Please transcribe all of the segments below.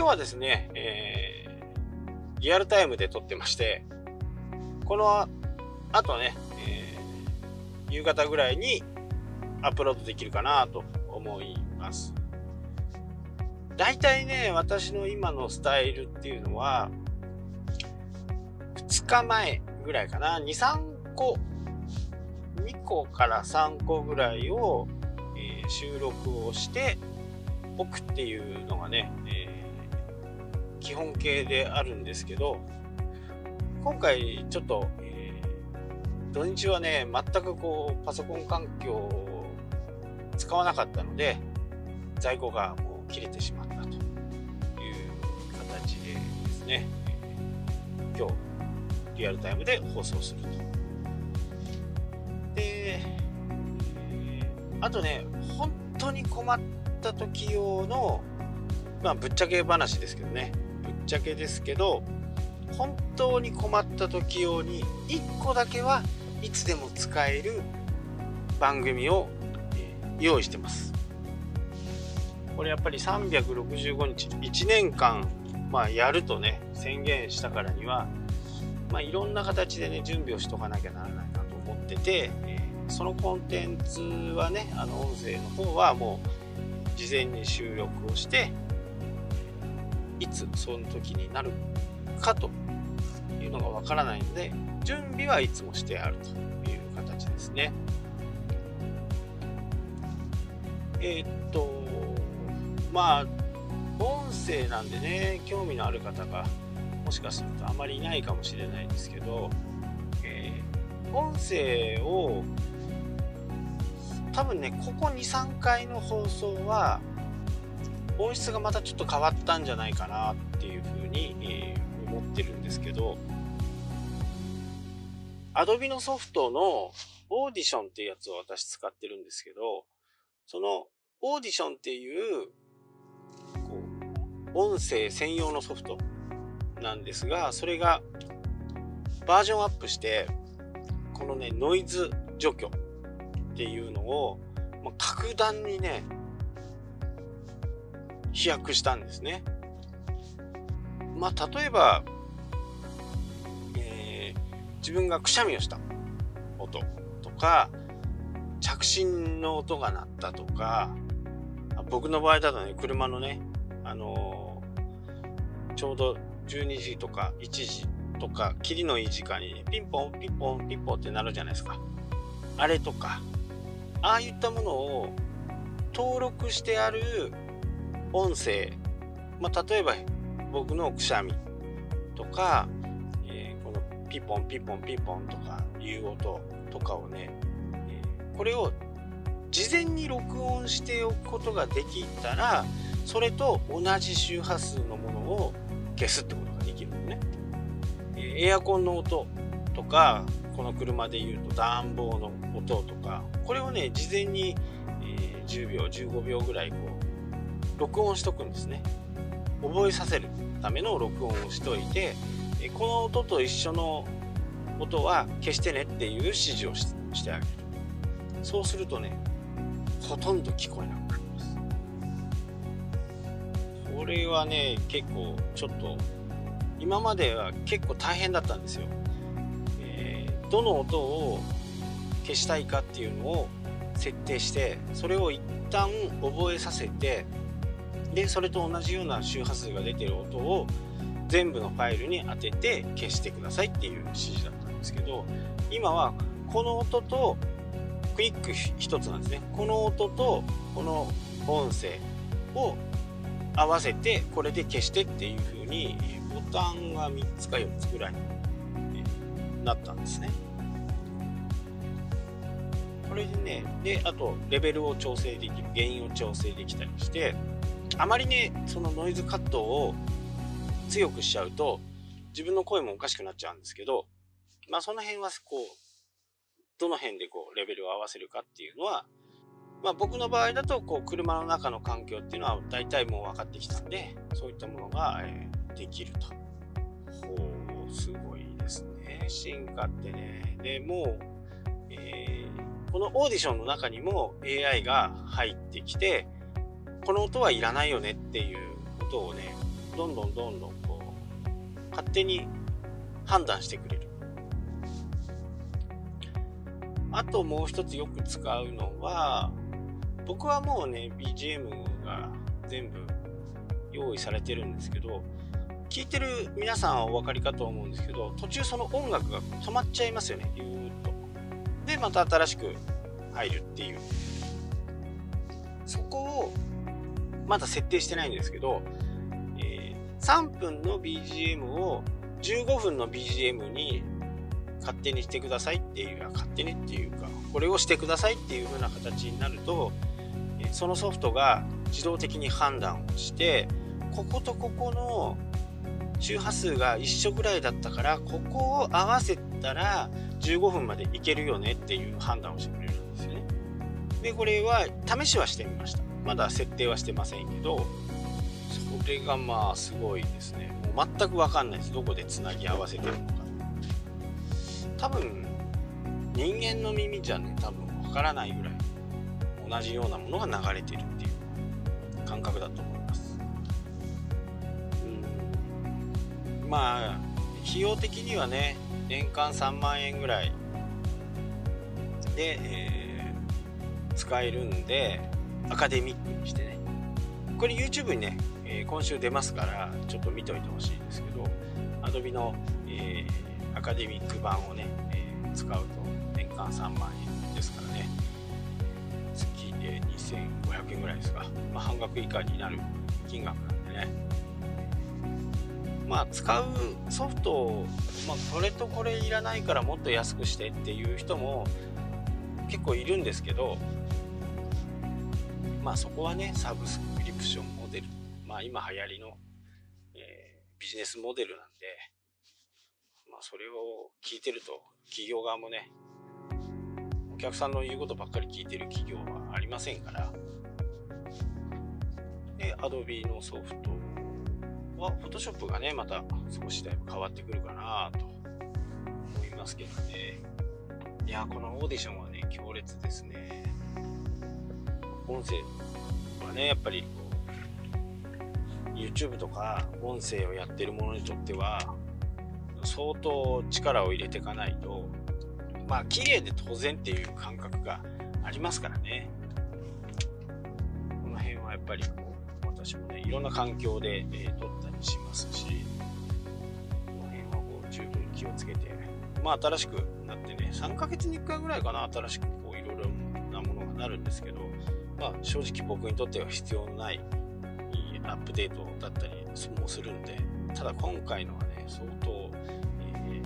今日はですね、えー、リアルタイムで撮ってまして、この後ね、えー、夕方ぐらいにアップロードできるかなと思います。大体ね、私の今のスタイルっていうのは、2日前ぐらいかな、2、3個、2個から3個ぐらいを、えー、収録をしておくっていうのがね、えー、基本形であるんですけど、今回ちょっと、えー、土日はね、全くこう、パソコン環境を使わなかったので、在庫がもう切れてしまったという形でですね、今日、リアルタイムで放送すると。で、あとね、本当に困った時用の、まあ、ぶっちゃけ話ですけどね、ぶっちゃけですけど、本当に困った時用に1個だけはいつでも使える番組を用意してます。これやっぱり365日、1年間、まあ、やるとね、宣言したからには、まあ、いろんな形でね、準備をしとかなきゃならないなと思ってて、え、そのコンテンツはね、あの音声の方はもう事前に収録をして、いつその時になるかというのがわからないので、準備はいつもしてあるという形ですね。えー、っと、まあ、音声なんでね、興味のある方がもしかするとあまりいないかもしれないですけど、えー、音声を多分ねここ23回の放送は音質がまたちょっと変わったんじゃないかなっていうふうに、えー、思ってるんですけど Adobe のソフトのオーディションっていうやつを私使ってるんですけどそのオーディションっていうこう音声専用のソフトなんですが、それがバージョンアップして、このね、ノイズ除去っていうのを、まあ、格段にね、飛躍したんですね。まあ、例えば、えー、自分がくしゃみをした音とか、着信の音が鳴ったとか、僕の場合だとね、車のね、あのー、ちょうど12時とか1時とか、キリのいい時間にピンポンピンポンピンポンってなるじゃないですか。あれとか、ああいったものを登録してある音声、まあ、例えば僕のくしゃみとか、えー、このピポンピポンピポンとかいう音とかをね、えー、これを事前に録音しておくことができたらそれと同じ周波数のものを消すってことができるのね。エアコンの音とか、この車で言うと暖房の音とか、これをね、事前に、え10秒、15秒ぐらいこう、録音しとくんですね。覚えさせるための録音をしといて、この音と一緒の音は消してねっていう指示をしてあげる。そうするとね、ほとんど聞こえなくなる。これはね結構ちょっと今までは結構大変だったんですよ、えー、どの音を消したいかっていうのを設定してそれを一旦覚えさせてでそれと同じような周波数が出てる音を全部のファイルに当てて消してくださいっていう指示だったんですけど今はこの音とクイック1つなんですねこの音とこの音声を合わせてこれで消してっていう風にボタンが3つか4つぐらいになったんですね。これでね、で、あとレベルを調整できる、原因を調整できたりして、あまりね、そのノイズカットを強くしちゃうと、自分の声もおかしくなっちゃうんですけど、まあその辺はこう、どの辺でこうレベルを合わせるかっていうのは、まあ、僕の場合だとこう車の中の環境っていうのは大体もう分かってきたんでそういったものが、えー、できると。ほうすごいですね進化ってね。でもう、えー、このオーディションの中にも AI が入ってきてこの音はいらないよねっていうことをねどんどんどんどんこう勝手に判断してくれる。あともう一つよく使うのは僕はもうね BGM が全部用意されてるんですけど聞いてる皆さんはお分かりかと思うんですけど途中その音楽が止まっちゃいますよねぎゅーっと。でまた新しく入るっていう。そこをまだ設定してないんですけど、えー、3分の BGM を15分の BGM に勝手にしてくださいっていう勝手にっていうかこれをしてくださいっていう風な形になるとそのソフトが自動的に判断をしてこことここの周波数が一緒ぐらいだったからここを合わせたら15分までいけるよねっていう判断をしてくれるんですよね。でこれは試しはしてみました。まだ設定はしてませんけどそれがまあすごいですね。もう全く分かんないです。どこでつなぎ合わせてるのか。多分人間の耳じゃね多分分からないぐらい同じようなものが流れてるっていう感覚だと思います。うん。まあ費用的にはね年間3万円ぐらいで、えー、使えるんでアカデミックにしてね。これ YouTube にね、えー、今週出ますからちょっと見ておいてほしいんですけど Adobe の、えー、アカデミック版をね、えー、使うと年間3万円ですからね。月で2500円ぐらいですか、まあ、半額以下になる金額なんでね。まあ使うソフトを、まあ、これとこれいらないからもっと安くしてっていう人も結構いるんですけどまあそこはね、サブスクリプションモデル。まあ今流行りの、えー、ビジネスモデルなんで、まあそれを聞いてると企業側もね、お客さんの言うことばっかり聞いてる企業はありませんから、で、Adobe のソフトは、Photoshop がね、また少しだいぶ変わってくるかなと思いますけどね。いや、このオーディションはね、強烈ですね。音声はねやっぱり YouTube とか音声をやってる者にとっては相当力を入れていかないとまあ綺麗で当然っていう感覚がありますからね。この辺はやっぱりこう私もねいろんな環境で、えー、撮ったりしますしこの辺はこう十分気をつけてまあ新しくなってね3ヶ月に1回ぐらいかな新しくこういろいろなものがなるんですけどまあ、正直僕にとっては必要のないアップデートだったりもするんでただ今回のはね相当、え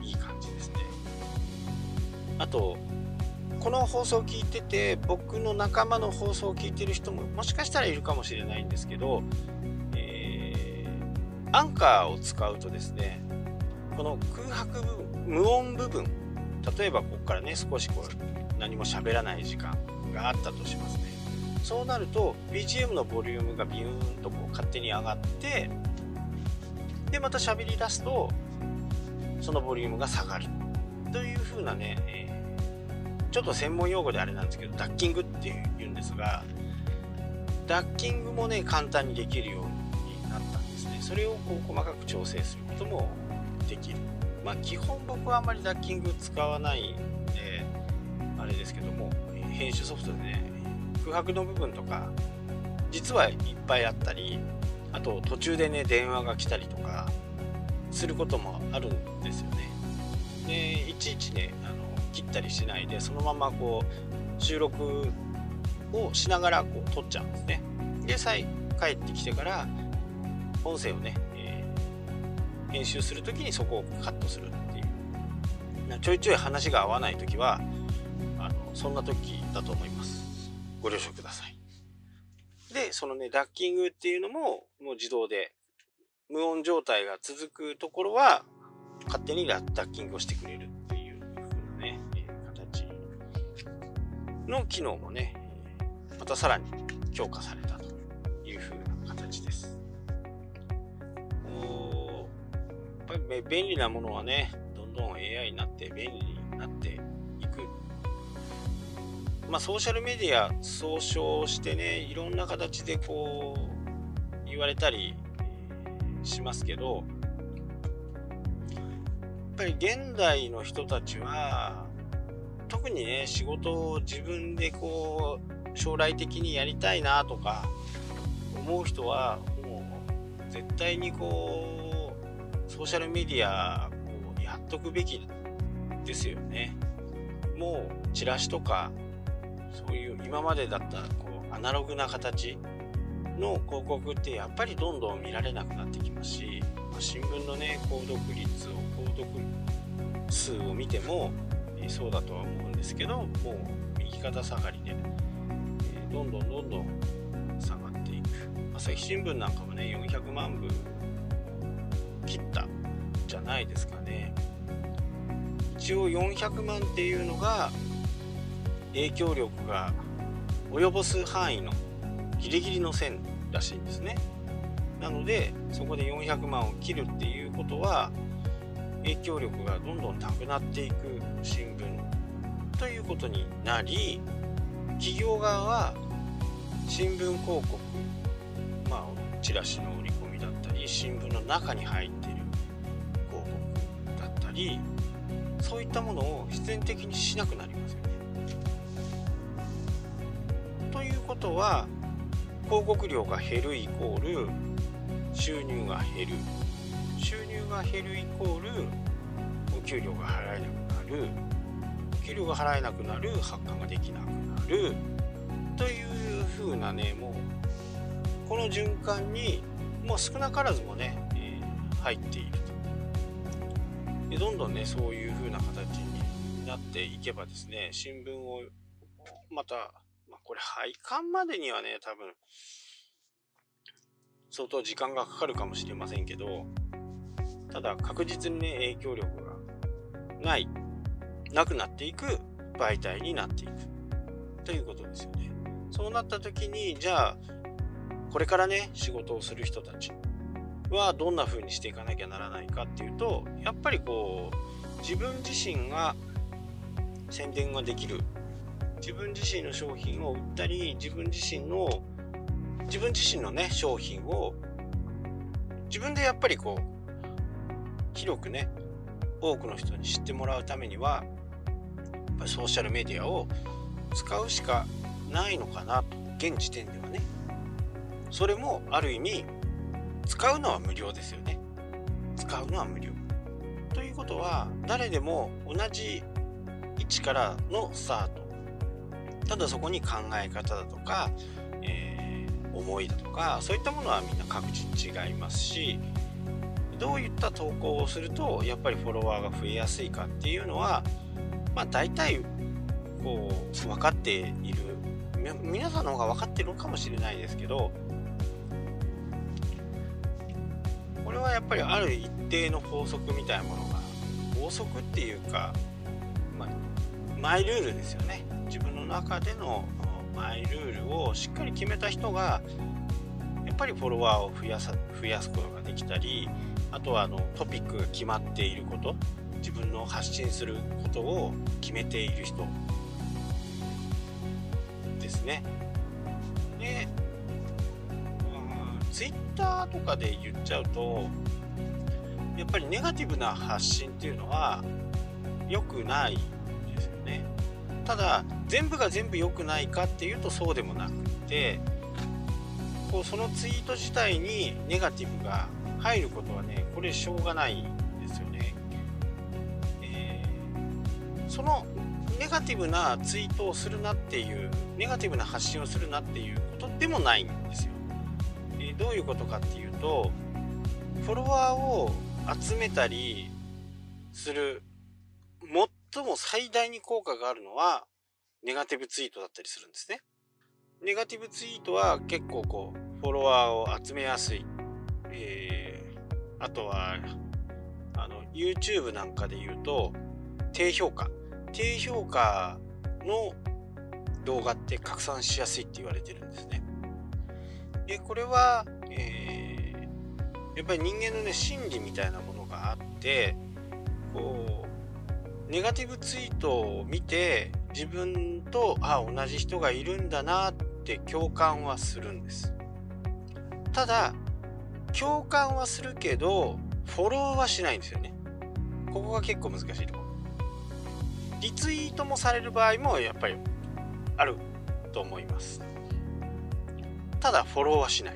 ー、いい感じですね。あとこの放送を聞いてて僕の仲間の放送を聞いてる人ももしかしたらいるかもしれないんですけど、えー、アンカーを使うとですねこの空白部分無音部分例えばここからね少しこう何も喋らない時間があったとしますね。そうなると BGM のボリュームがビューンとこう勝手に上がってでまた喋り出すとそのボリュームが下がる。という風なね、えー、ちょっと専門用語であれなんですけどダッキングっていうんですがダッキングもね簡単にできるようになったんですね。それをこう細かく調整することもできる。まあ基本僕はあんまりダッキング使わないんであれですけども編集ソフトでね空白の部分とか実はいっぱいあったりあと途中でね電話が来たりとかすることもあるんですよね。でいちいちねあの切ったりしないでそのままこう収録をしながらこう撮っちゃうんですね。で再帰ってきてから音声をね、えー、編集する時にそこをカットするっていう。ちょいちょい話が合わない時はあのそんな時だと思います。ご了承ください。で、そのね、ダッキングっていうのも、もう自動で、無音状態が続くところは、勝手にダッキングをしてくれるっていう風なね、形の機能もね、またさらに強化されたという風な形です。やっぱり便利なものはね、どんどん AI になって便利まあ、ソーシャルメディア総称してねいろんな形でこう言われたりしますけどやっぱり現代の人たちは特にね仕事を自分でこう将来的にやりたいなとか思う人はもう絶対にこうソーシャルメディアをやっとくべきですよね。もうチラシとかそういう今までだったこうアナログな形の広告ってやっぱりどんどん見られなくなってきますし、まあ、新聞のね購読率を購読数を見ても、え、そうだとは思うんですけどもう右肩下がりで、え、どんどんどんどん下がっていく。朝日新聞なんかもね400万部切ったじゃないですかね。一応400万っていうのが影響力が及ぼす範囲のギリギリの線らしいんですねなのでそこで400万を切るっていうことは影響力がどんどんなくなっていく新聞ということになり企業側は新聞広告まあチラシの売り込みだったり新聞の中に入っている広告だったりそういったものを必然的にしなくなりますよね。ということは広告料が減るイコール収入が減る。収入が減るイコールお給料が払えなくなる。お給料が払えなくなる発刊ができなくなる。という風なねもうこの循環にもう少なからずもね、えー、入っていると。でどんどんねそういう風な形になっていけばですね新聞をまたまこれ配管までにはね、多分、相当時間がかかるかもしれませんけど、ただ確実にね、影響力がない、なくなっていく媒体になっていく。ということですよね。そうなった時に、じゃあ、これからね、仕事をする人たちはどんな風にしていかなきゃならないかっていうと、やっぱりこう、自分自身が宣伝ができる自分自身の商品を売ったり自分自身の自分自身のね商品を自分でやっぱりこう広くね多くの人に知ってもらうためにはやっぱソーシャルメディアを使うしかないのかな現時点ではね。それもある意味使うのは無料ですよね。使うのは無料。ということは誰でも同じ位置からのスタート。ただそこに考え方だとか、えー、思いだとかそういったものはみんな各自違いますしどういった投稿をするとやっぱりフォロワーが増えやすいかっていうのはまあ大体こう分かっている。皆さんの方が分かってるのかもしれないですけどこれはやっぱりある一定の法則みたいなものが法則っていうか、まあ、マイルールですよね。中でのマイルールをしっかり決めた人がやっぱりフォロワーを増やさ増やすことができたりあとはあのトピックが決まっていること自分の発信することを決めている人ですね。で、ツイッターとかで言っちゃうとやっぱりネガティブな発信っていうのは良くないですよね。ただ全部が全部良くないかっていうとそうでもなくてこうそのツイート自体にネガティブが入ることはねこれしょうがないんですよね、えー、そのネガティブなツイートをするなっていうネガティブな発信をするなっていうことでもないんですよ、えー、どういうことかっていうとフォロワーを集めたりする最も最大に効果があるのは、ネガティブツイートだったりするんですね。ネガティブツイートは結構こう、フォロワーを集めやすい。えー、あとは、あの、YouTube なんかで言うと、低評価。低評価の動画って拡散しやすいって言われてるんですね。で、これは、えー、やっぱり人間のね、心理みたいなものがあって、こう、ネガティブツイートを見て自分とあ同じ人がいるんだなって共感はするんです。ただ共感はするけどフォローはしないんですよね。ここが結構難しいとこ。ろリツイートもされる場合もやっぱりあると思います。ただフォローはしない。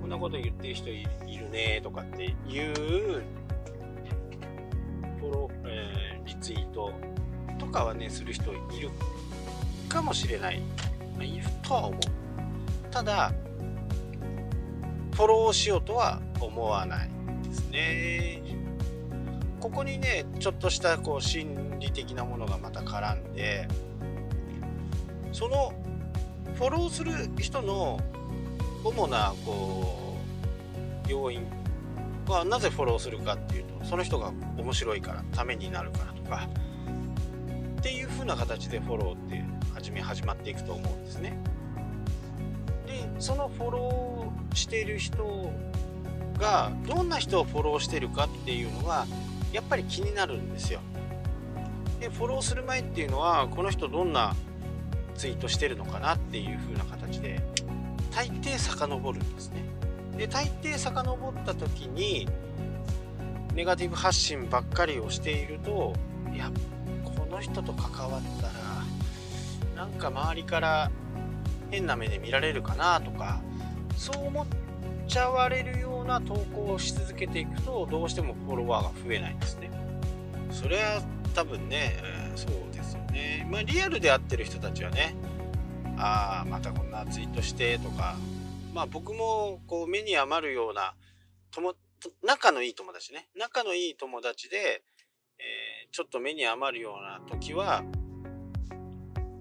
こんなこと言ってる人いるねとかっていう、ツイートとかはねする人いるかもしれない、まあ、いるとは思う。ただフォローしようとは思わないですね。ここにねちょっとしたこう心理的なものがまた絡んでそのフォローする人の主なこう要因はなぜフォローするかっていうとその人が面白いからためになるからと。かっていう風な形でフォローって始め始まっていくと思うんですね。でそのフォローしてる人がどんな人をフォローしてるかっていうのはやっぱり気になるんですよ。でフォローする前っていうのはこの人どんなツイートしてるのかなっていう風な形で大抵遡るんですね。で大抵遡った時にネガティブ発信ばっかりをしているといやこの人と関わったらなんか周りから変な目で見られるかなとかそう思っちゃわれるような投稿をし続けていくとどうしてもフォロワーが増えないんですね。それは多分ね、えー、そうですよね。まあリアルで会ってる人たちはねああまたこんなツイートしてとかまあ僕もこう目に余るような友仲のいい友達ね。仲のいい友達で、えー、ちょっと目に余るような時は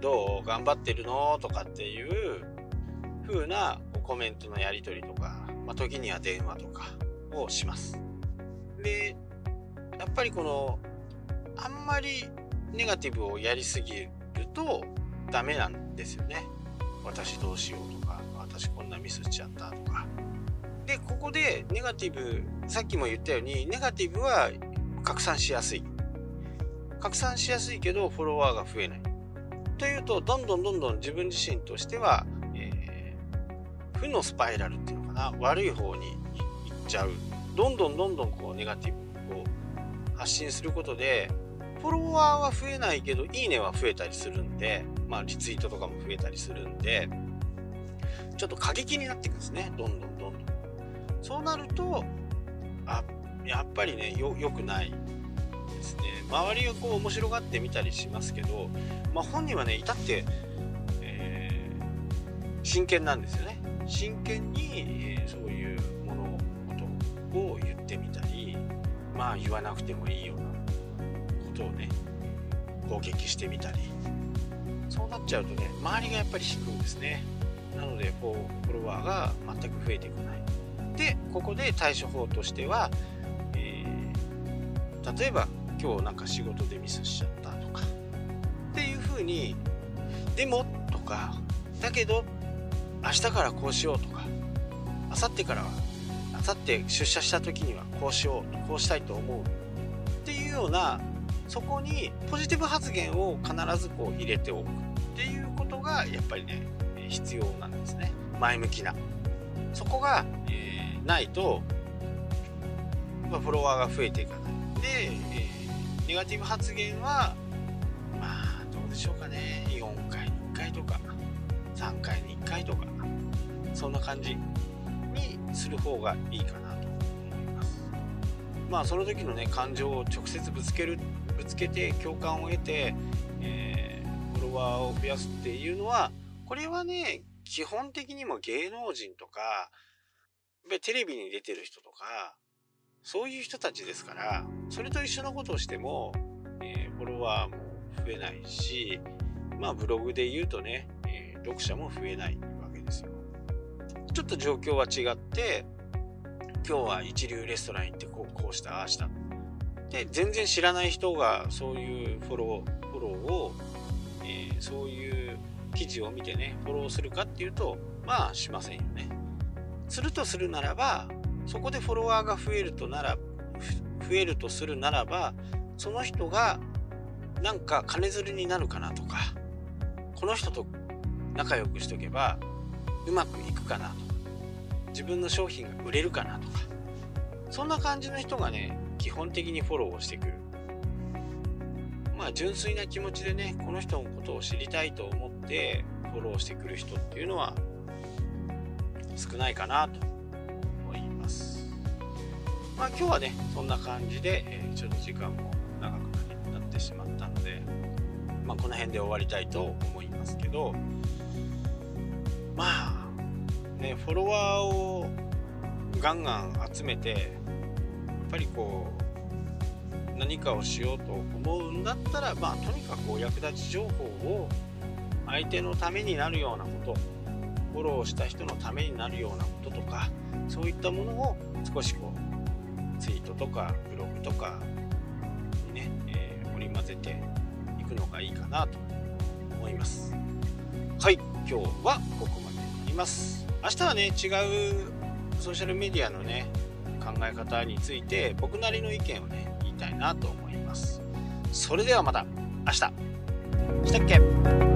どう頑張ってるのとかっていう風なコメントのやり取りとか、まあ、時には電話とかをします。で、やっぱりこの、あんまりネガティブをやりすぎるとダメなんですよね。私どうしようとか、私こんなミスしちゃったとか。で、ここでネガティブ、さっきも言ったように、ネガティブは拡散しやすい。拡散しやすいけどフォロワーが増えない。というとどんどんどんどん自分自身としては、えー、負のスパイラルっていうのかな悪い方に行っちゃうどんどんどんどんこうネガティブを発信することでフォロワーは増えないけどいいねは増えたりするんでまあリツイートとかも増えたりするんでちょっと過激になっていくんですねどんどんどんどんそうなるとあやっぱりねよくないですね。周りがこう面白がってみたりしますけど、まあ、本人はね至って、えー、真剣なんですよね。真剣に、えー、そういう物事を言ってみたりまあ言わなくてもいいようなことをね攻撃してみたり。そうなっちゃうとね周りがやっぱり引くんですね。なのでこうフォロワーが全く増えてこない。でここで対処法としては、例えば今日なんか仕事でミスしちゃったとかっていう風にでもとかだけど明日からこうしようとか明後日からは明後日出社した時にはこうしようこうしたいと思うっていうようなそこにポジティブ発言を必ずこう入れておくっていうことがやっぱりね必要なんですね。前向きな。そこが、えー、ないとフォロワーが増えていかない。で、えネガティブ発言はまあどうでしょうかね。4回に1回とか3回に1回とかそんな感じにする方がいいかなと思います。まあその時のね感情を直接ぶつけるぶつけて共感を得て、えー、フォロワーを増やすっていうのはこれはね基本的にも芸能人とかテレビに出てる人とかそういう人たちですから、それと一緒のことをしても、えー、フォロワーも増えないし、まあブログで言うとね、えー、読者も増えないわけですよ。ちょっと状況は違って、今日は一流レストラン行ってこうこうしたああしたで全然知らない人がそういうフォローフォローを、えー、そういう記事を見てねフォローするかっていうとまあしませんよねするとするならばそこでフォロワーが増えるとなら増えるとするならばその人がなんか金づるになるかなとかこの人と仲良くしとけばうまくいくかなとか自分の商品が売れるかなとかそんな感じの人がね基本的にフォローをしてくる。まあ純粋な気持ちでねこの人のことを知りたいと思ってフォローしてくる人っていうのは少ないかなと。まあ今日はねそんな感じで、えー、ちょっと時間も長くなってしまったのでまあこの辺で終わりたいと思いますけどまあねフォロワーをガンガン集めてやっぱりこう何かをしようと思うんだったらまあとにかくお役立ち情報を相手のためになるようなことフォローした人のためになるようなこととかそういったものを少しこうツイートとかブログとかにね、えー、織り交ぜていくのがいいかなと思います。はい今日はここまでになります。明日はね違うソーシャルメディアのね考え方について僕なりの意見をね言いたいなと思います。それではまた明日。したっけ？